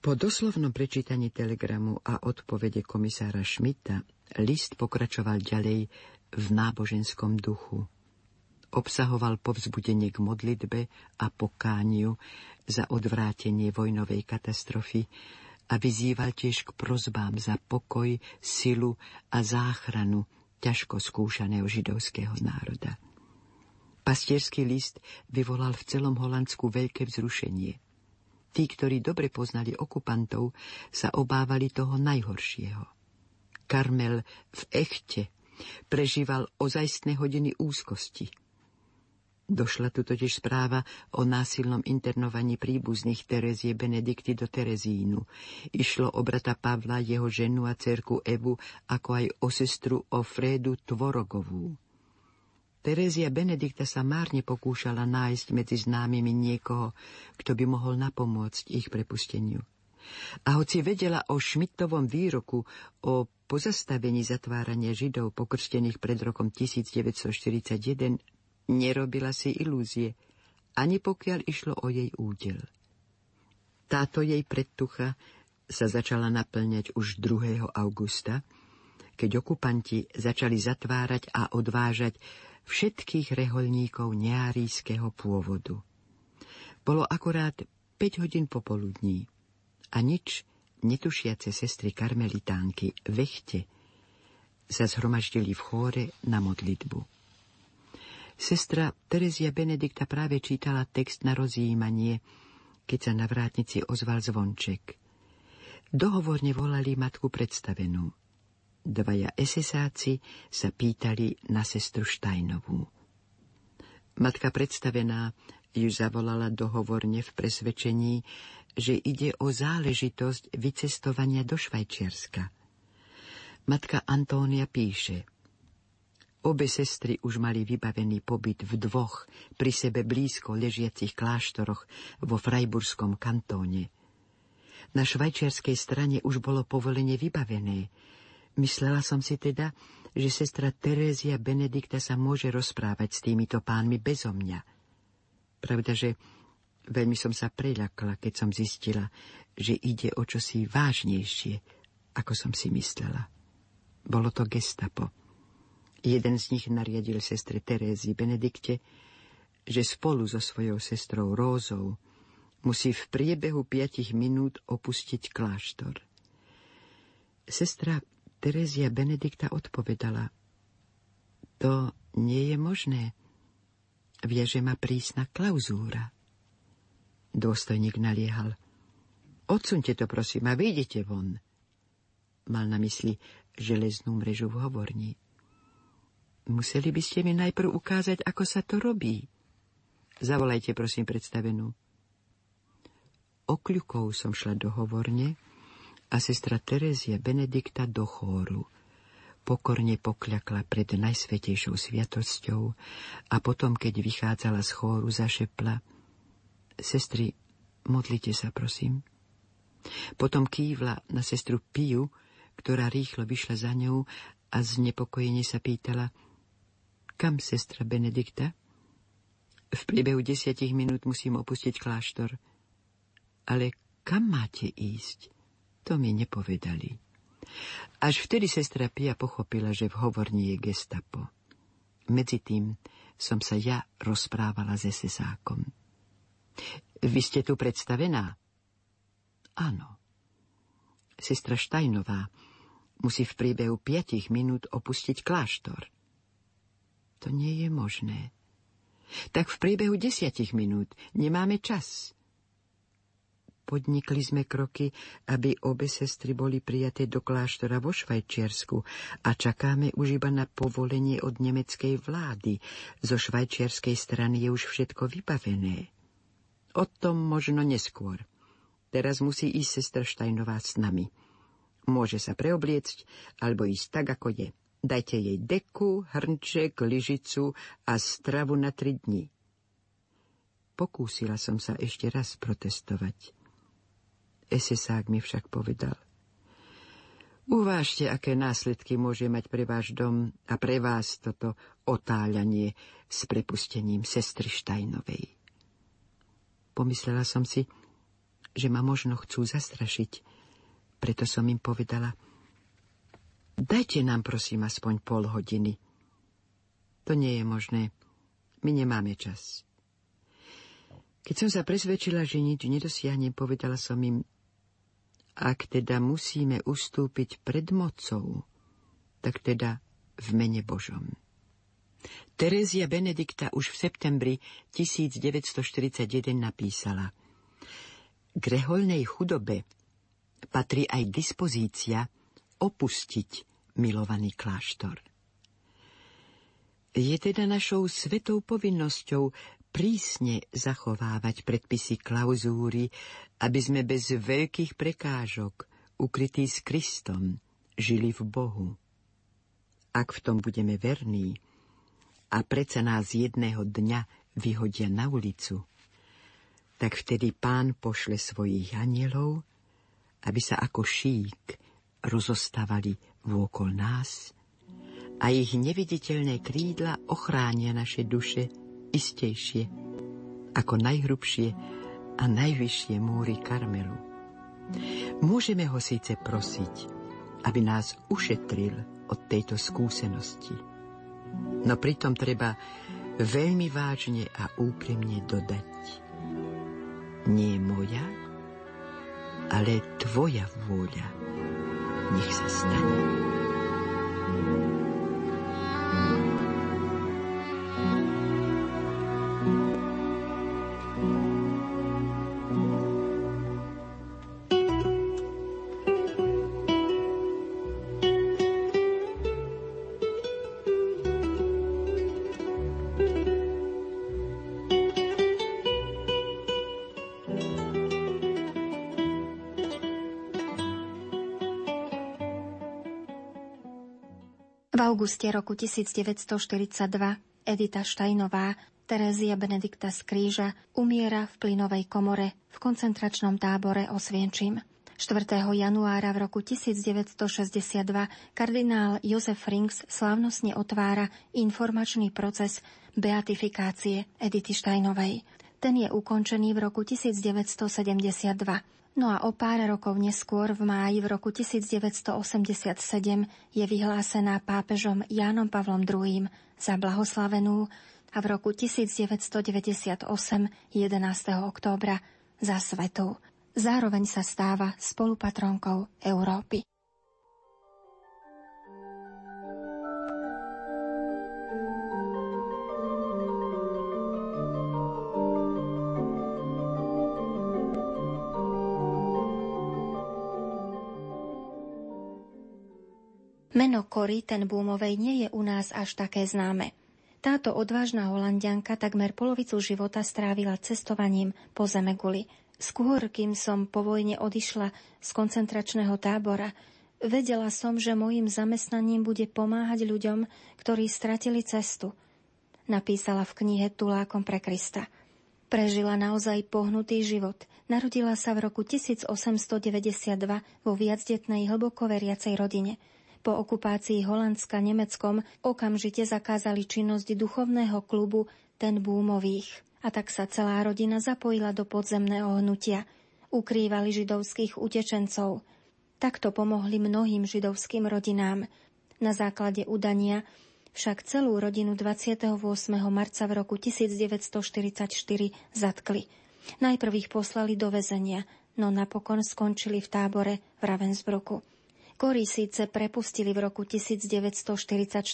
Po doslovnom prečítaní telegramu a odpovede komisára Šmita list pokračoval ďalej v náboženskom duchu. Obsahoval povzbudenie k modlitbe a pokániu za odvrátenie vojnovej katastrofy a vyzýval tiež k prozbám za pokoj, silu a záchranu ťažko skúšaného židovského národa. Pastierský list vyvolal v celom Holandsku veľké vzrušenie – Tí, ktorí dobre poznali okupantov, sa obávali toho najhoršieho. Karmel v echte prežíval ozajstné hodiny úzkosti. Došla tu totiž správa o násilnom internovaní príbuzných Terezie Benedikty do Terezínu. Išlo o brata Pavla, jeho ženu a cerku Evu, ako aj o sestru Ofrédu Tvorogovú. Terezia Benedikta sa márne pokúšala nájsť medzi známymi niekoho, kto by mohol napomôcť ich prepusteniu. A hoci vedela o Šmitovom výroku o pozastavení zatvárania Židov pokrstených pred rokom 1941, nerobila si ilúzie, ani pokiaľ išlo o jej údel. Táto jej predtucha sa začala naplňať už 2. augusta, keď okupanti začali zatvárať a odvážať všetkých reholníkov neárijského pôvodu. Bolo akorát 5 hodín popoludní a nič netušiace sestry karmelitánky Vechte sa zhromaždili v chóre na modlitbu. Sestra Terezia Benedikta práve čítala text na rozjímanie, keď sa na vrátnici ozval zvonček. Dohovorne volali matku predstavenú. Dvaja esesáci sa pýtali na sestru Štajnovú. Matka predstavená ju zavolala dohovorne v presvedčení, že ide o záležitosť vycestovania do Švajčiarska. Matka Antónia píše Obe sestry už mali vybavený pobyt v dvoch pri sebe blízko ležiacich kláštoroch vo Freiburskom kantóne. Na švajčiarskej strane už bolo povolenie vybavené, Myslela som si teda, že sestra Terézia Benedikta sa môže rozprávať s týmito pánmi bezo mňa. Pravda, že veľmi som sa preľakla, keď som zistila, že ide o čosi vážnejšie, ako som si myslela. Bolo to gestapo. Jeden z nich nariadil sestre Terézii Benedikte, že spolu so svojou sestrou Rózou musí v priebehu piatich minút opustiť kláštor. Sestra Terezia Benedikta odpovedala, to nie je možné. Vieže ma prísna klauzúra. Dôstojník naliehal. Odsunte to, prosím, a vyjdete von. Mal na mysli železnú mrežu v hovorni. Museli by ste mi najprv ukázať, ako sa to robí. Zavolajte, prosím, predstavenú. Okľukou som šla do hovorne, a sestra Terezia Benedikta do chóru. Pokorne pokľakla pred najsvetejšou sviatosťou a potom, keď vychádzala z chóru, zašepla Sestry, modlite sa, prosím. Potom kývla na sestru Piu, ktorá rýchlo vyšla za ňou a znepokojene sa pýtala Kam, sestra Benedikta? V priebehu desiatich minút musím opustiť kláštor. Ale kam máte ísť? To mi nepovedali. Až vtedy sestra Pia pochopila, že v hovorni je gestapo. Medzi tým som sa ja rozprávala se sesákom. Vy ste tu predstavená? Áno. Sestra Štajnová musí v priebehu piatich minút opustiť kláštor. To nie je možné. Tak v priebehu desiatich minút nemáme čas. Podnikli sme kroky, aby obe sestry boli prijaté do kláštora vo Švajčiarsku a čakáme už iba na povolenie od nemeckej vlády. Zo švajčiarskej strany je už všetko vybavené. O tom možno neskôr. Teraz musí ísť sestra Štajnová s nami. Môže sa preobliecť, alebo ísť tak, ako je. Dajte jej deku, hrnček, lyžicu a stravu na tri dni. Pokúsila som sa ešte raz protestovať. Esesák mi však povedal. Uvážte, aké následky môže mať pre váš dom a pre vás toto otáľanie s prepustením sestry Štajnovej. Pomyslela som si, že ma možno chcú zastrašiť, preto som im povedala Dajte nám prosím aspoň pol hodiny. To nie je možné. My nemáme čas. Keď som sa presvedčila, že nič nedosiahnem, povedala som im, ak teda musíme ustúpiť pred mocou, tak teda v mene Božom. Terézia Benedikta už v septembri 1941 napísala K rehoľnej chudobe patrí aj dispozícia opustiť milovaný kláštor. Je teda našou svetou povinnosťou prísne zachovávať predpisy klauzúry, aby sme bez veľkých prekážok, ukrytí s Kristom, žili v Bohu. Ak v tom budeme verní a predsa nás jedného dňa vyhodia na ulicu, tak vtedy pán pošle svojich anielov, aby sa ako šík rozostávali vôkol nás a ich neviditeľné krídla ochránia naše duše istejšie ako najhrubšie a najvyššie múry Karmelu. Môžeme ho síce prosiť, aby nás ušetril od tejto skúsenosti. No pritom treba veľmi vážne a úprimne dodať. Nie moja, ale tvoja vôľa. Nech sa stane. Auguste roku 1942 Edita Štajnová, Terezia Benedikta z Kríža, umiera v plynovej komore v koncentračnom tábore Osvienčím. 4. januára v roku 1962 kardinál Jozef Rinks slávnostne otvára informačný proces beatifikácie Edity Štajnovej. Ten je ukončený v roku 1972. No a o pár rokov neskôr, v máji v roku 1987, je vyhlásená pápežom Jánom Pavlom II za blahoslavenú a v roku 1998, 11. októbra, za svetu. Zároveň sa stáva spolupatronkou Európy. Meno Cory ten Búmovej nie je u nás až také známe. Táto odvážna holandianka takmer polovicu života strávila cestovaním po Zemeguli. Skôr, kým som po vojne odišla z koncentračného tábora, vedela som, že mojim zamestnaním bude pomáhať ľuďom, ktorí stratili cestu. Napísala v knihe Tulákom pre Krista. Prežila naozaj pohnutý život. Narodila sa v roku 1892 vo viacdetnej hlboko veriacej rodine – po okupácii Holandska Nemeckom okamžite zakázali činnosť duchovného klubu Ten Búmových. A tak sa celá rodina zapojila do podzemného hnutia. Ukrývali židovských utečencov. Takto pomohli mnohým židovským rodinám. Na základe udania však celú rodinu 28. marca v roku 1944 zatkli. Najprv ich poslali do väzenia, no napokon skončili v tábore v Ravensbrücku. Kory síce prepustili v roku 1944,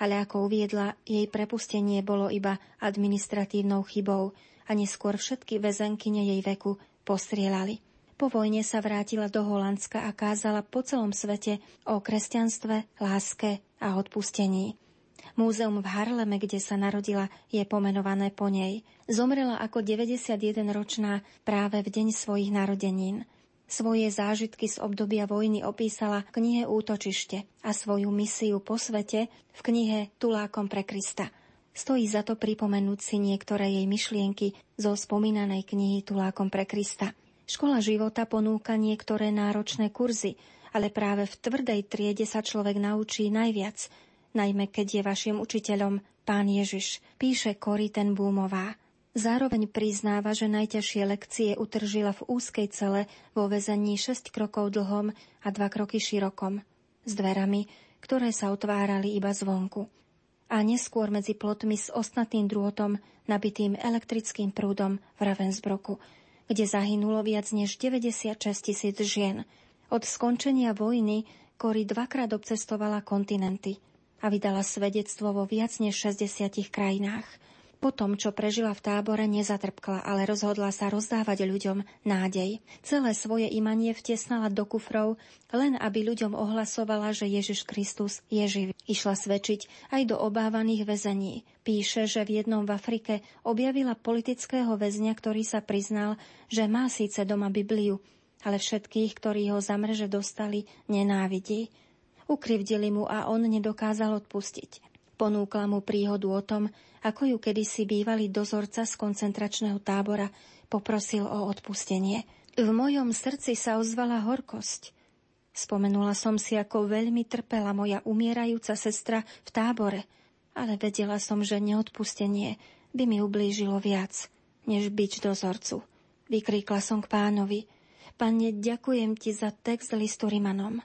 ale ako uviedla, jej prepustenie bolo iba administratívnou chybou a neskôr všetky väzenkyne jej veku postrielali. Po vojne sa vrátila do Holandska a kázala po celom svete o kresťanstve, láske a odpustení. Múzeum v Harleme, kde sa narodila, je pomenované po nej. Zomrela ako 91-ročná práve v deň svojich narodenín. Svoje zážitky z obdobia vojny opísala v knihe Útočište a svoju misiu po svete v knihe Tulákom pre Krista. Stojí za to pripomenúť si niektoré jej myšlienky zo spomínanej knihy Tulákom pre Krista. Škola života ponúka niektoré náročné kurzy, ale práve v tvrdej triede sa človek naučí najviac, najmä keď je vašim učiteľom Pán Ježiš, píše Kori ten Búmová. Zároveň priznáva, že najťažšie lekcie utržila v úzkej cele vo väzení 6 krokov dlhom a 2 kroky širokom, s dverami, ktoré sa otvárali iba zvonku. A neskôr medzi plotmi s ostnatým drôtom, nabitým elektrickým prúdom v Ravensbroku, kde zahynulo viac než 96 tisíc žien. Od skončenia vojny Kori dvakrát obcestovala kontinenty a vydala svedectvo vo viac než 60 krajinách – Po tom, čo prežila v tábore, nezatrpkla, ale rozhodla sa rozdávať ľuďom nádej. Celé svoje imanie vtesnala do kufrov, len aby ľuďom ohlasovala, že Ježiš Kristus je živý. Išla svedčiť aj do obávaných väzení. Píše, že v jednom v Afrike objavila politického väzňa, ktorý sa priznal, že má síce doma Bibliu, ale všetkých, ktorí ho za mreže dostali, nenávidí. Ukrivdili mu a on nedokázal odpustiť. Ponúkla mu príhodu o tom, ako ju kedysi bývalý dozorca z koncentračného tábora poprosil o odpustenie. V mojom srdci sa ozvala horkosť. Spomenula som si, ako veľmi trpela moja umierajúca sestra v tábore, ale vedela som, že neodpustenie by mi ublížilo viac, než byč dozorcu. Vykríkla som k pánovi. Pane, ďakujem ti za text listu Rimanom.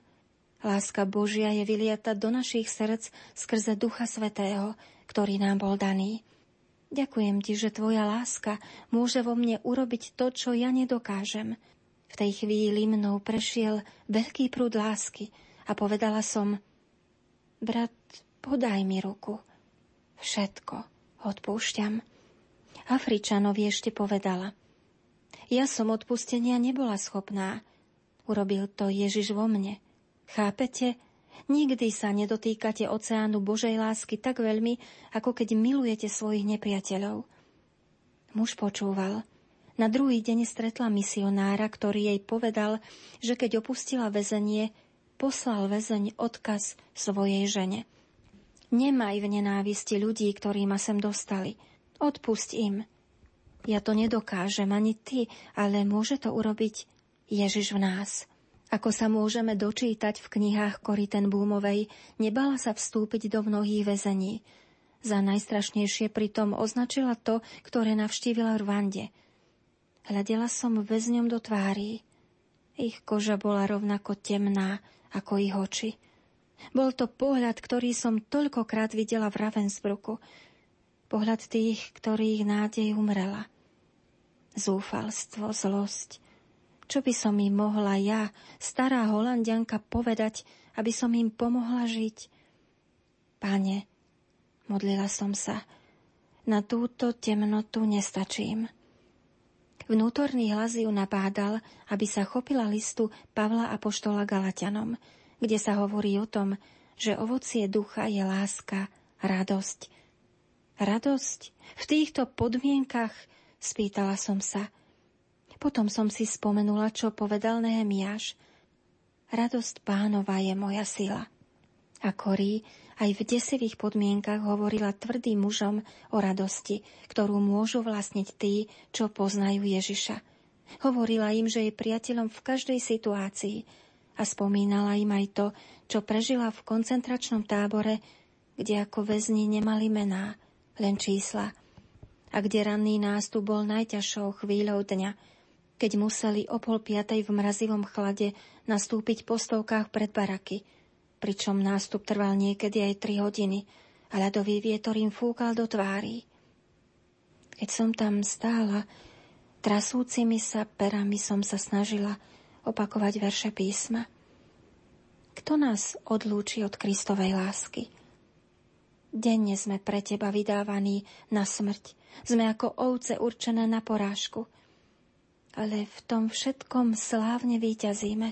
Láska Božia je vyliata do našich srdc skrze Ducha Svetého, ktorý nám bol daný. Ďakujem ti, že tvoja láska môže vo mne urobiť to, čo ja nedokážem. V tej chvíli mnou prešiel veľký prúd lásky a povedala som, brat, podaj mi ruku. Všetko odpúšťam. Afričanovi ešte povedala, ja som odpustenia nebola schopná. Urobil to Ježiš vo mne. Chápete? Nikdy sa nedotýkate oceánu Božej lásky tak veľmi, ako keď milujete svojich nepriateľov. Muž počúval. Na druhý deň stretla misionára, ktorý jej povedal, že keď opustila väzenie, poslal väzeň odkaz svojej žene. Nemaj v nenávisti ľudí, ktorí ma sem dostali. Odpusť im. Ja to nedokážem, ani ty, ale môže to urobiť Ježiš v nás. Ako sa môžeme dočítať v knihách Koriten Búmovej, nebala sa vstúpiť do mnohých väzení. Za najstrašnejšie pritom označila to, ktoré navštívila v Rwande. Hľadela som väzňom do tvári. Ich koža bola rovnako temná ako ich oči. Bol to pohľad, ktorý som toľkokrát videla v Ravensbruku. Pohľad tých, ktorých nádej umrela. Zúfalstvo, zlosť, čo by som im mohla ja, stará holandianka, povedať, aby som im pomohla žiť? Pane, modlila som sa, na túto temnotu nestačím. Vnútorný hlas ju napádal, aby sa chopila listu Pavla a poštola Galatianom, kde sa hovorí o tom, že ovocie ducha je láska, radosť. Radosť? V týchto podmienkach? Spýtala som sa – potom som si spomenula, čo povedal Nehemiáš. Radosť pánova je moja sila. A Korí aj v desivých podmienkach hovorila tvrdým mužom o radosti, ktorú môžu vlastniť tí, čo poznajú Ježiša. Hovorila im, že je priateľom v každej situácii a spomínala im aj to, čo prežila v koncentračnom tábore, kde ako väzni nemali mená, len čísla a kde ranný nástup bol najťažšou chvíľou dňa, keď museli o pol piatej v mrazivom chlade nastúpiť po stovkách pred baraky, pričom nástup trval niekedy aj tri hodiny a ľadový vietor im fúkal do tvári. Keď som tam stála, trasúcimi sa perami som sa snažila opakovať verše písma. Kto nás odlúči od Kristovej lásky? Denne sme pre teba vydávaní na smrť. Sme ako ovce určené na porážku – ale v tom všetkom slávne výťazíme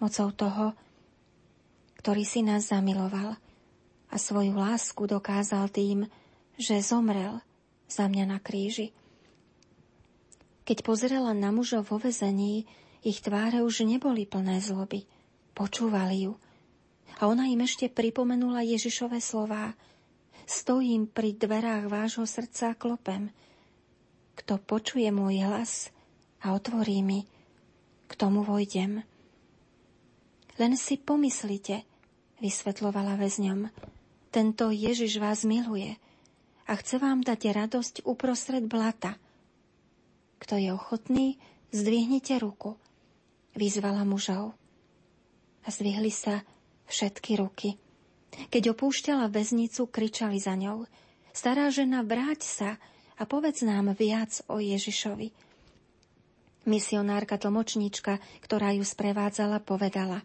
mocou toho, ktorý si nás zamiloval a svoju lásku dokázal tým, že zomrel za mňa na kríži. Keď pozrela na mužov vo vezení, ich tváre už neboli plné zloby. Počúvali ju. A ona im ešte pripomenula Ježišové slová. Stojím pri dverách vášho srdca a klopem. Kto počuje môj hlas a otvorí mi, k tomu vojdem. Len si pomyslite, vysvetlovala väzňom, tento Ježiš vás miluje a chce vám dať radosť uprostred blata. Kto je ochotný, zdvihnite ruku, vyzvala mužov. A zdvihli sa všetky ruky. Keď opúšťala väznicu, kričali za ňou. Stará žena, vráť sa a povedz nám viac o Ježišovi. Misionárka tlmočníčka, ktorá ju sprevádzala, povedala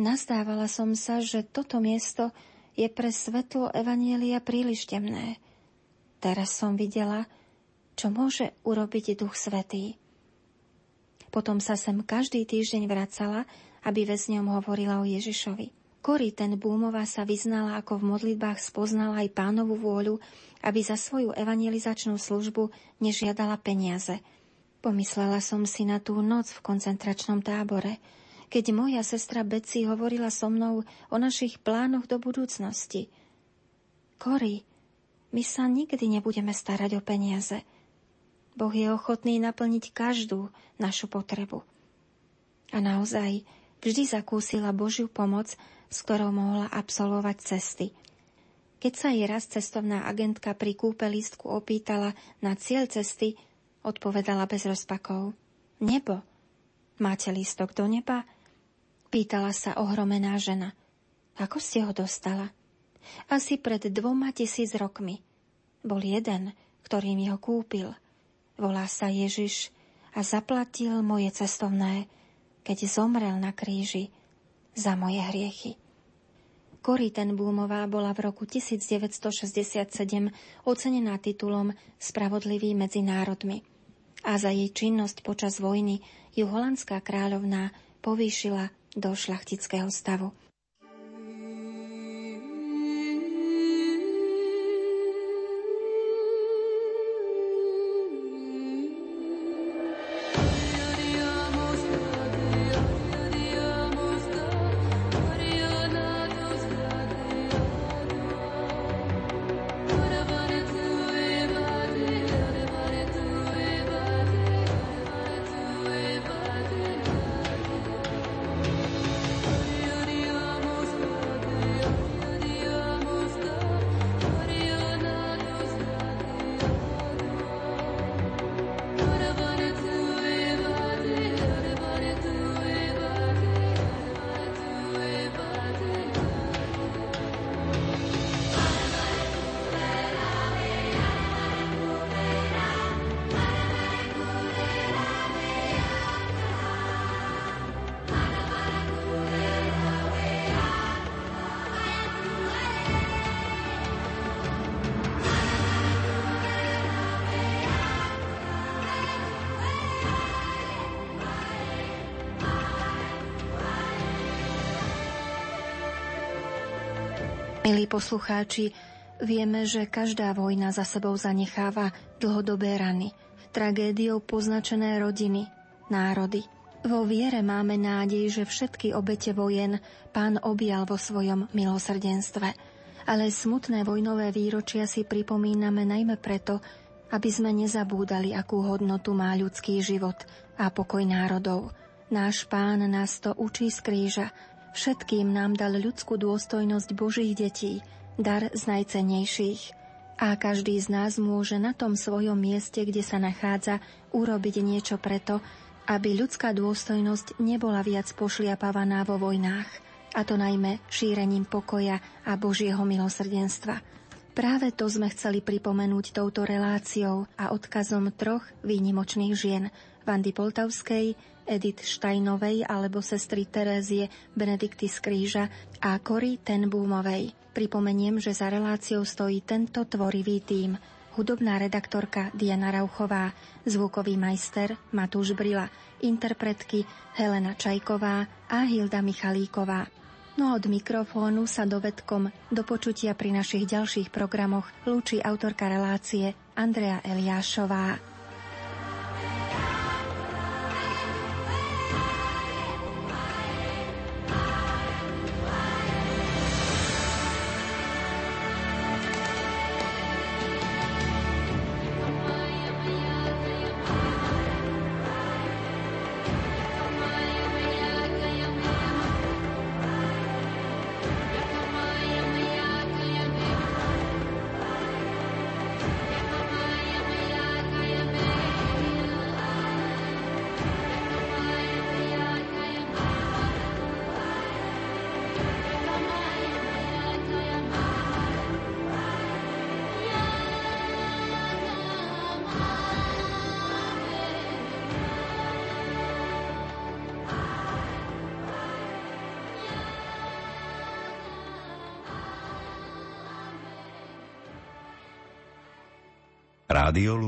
Nazdávala som sa, že toto miesto je pre svetlo Evanielia príliš temné. Teraz som videla, čo môže urobiť Duch Svetý. Potom sa sem každý týždeň vracala, aby väzňom hovorila o Ježišovi. Kori ten Búmová sa vyznala, ako v modlitbách spoznala aj pánovu vôľu, aby za svoju evangelizačnú službu nežiadala peniaze. Pomyslela som si na tú noc v koncentračnom tábore, keď moja sestra Betsy hovorila so mnou o našich plánoch do budúcnosti. Kori, my sa nikdy nebudeme starať o peniaze. Boh je ochotný naplniť každú našu potrebu. A naozaj vždy zakúsila Božiu pomoc s ktorou mohla absolvovať cesty. Keď sa jej raz cestovná agentka pri kúpe lístku opýtala na cieľ cesty, odpovedala bez rozpakov. Nebo. Máte lístok do neba? Pýtala sa ohromená žena. Ako ste ho dostala? Asi pred dvoma tisíc rokmi. Bol jeden, ktorý mi ho kúpil. Volá sa Ježiš a zaplatil moje cestovné, keď zomrel na kríži za moje hriechy. Cory Tenboomová bola v roku 1967 ocenená titulom Spravodlivý medzi národmi a za jej činnosť počas vojny ju holandská kráľovná povýšila do šlachtického stavu. Milí poslucháči, vieme, že každá vojna za sebou zanecháva dlhodobé rany, tragédiou poznačené rodiny, národy. Vo viere máme nádej, že všetky obete vojen pán objal vo svojom milosrdenstve. Ale smutné vojnové výročia si pripomíname najmä preto, aby sme nezabúdali, akú hodnotu má ľudský život a pokoj národov. Náš pán nás to učí z kríža, Všetkým nám dal ľudskú dôstojnosť Božích detí, dar z najcennejších. A každý z nás môže na tom svojom mieste, kde sa nachádza, urobiť niečo preto, aby ľudská dôstojnosť nebola viac pošliapavaná vo vojnách, a to najmä šírením pokoja a Božieho milosrdenstva. Práve to sme chceli pripomenúť touto reláciou a odkazom troch výnimočných žien, Vandy Poltavskej, Edith Štajnovej alebo sestry Terézie Benedikty z Kríža a Kory Tenbúmovej. Pripomeniem, že za reláciou stojí tento tvorivý tím. Hudobná redaktorka Diana Rauchová, zvukový majster Matúš Brila, interpretky Helena Čajková a Hilda Michalíková. No od mikrofónu sa dovedkom do počutia pri našich ďalších programoch lúči autorka relácie Andrea Eliášová. Adiós.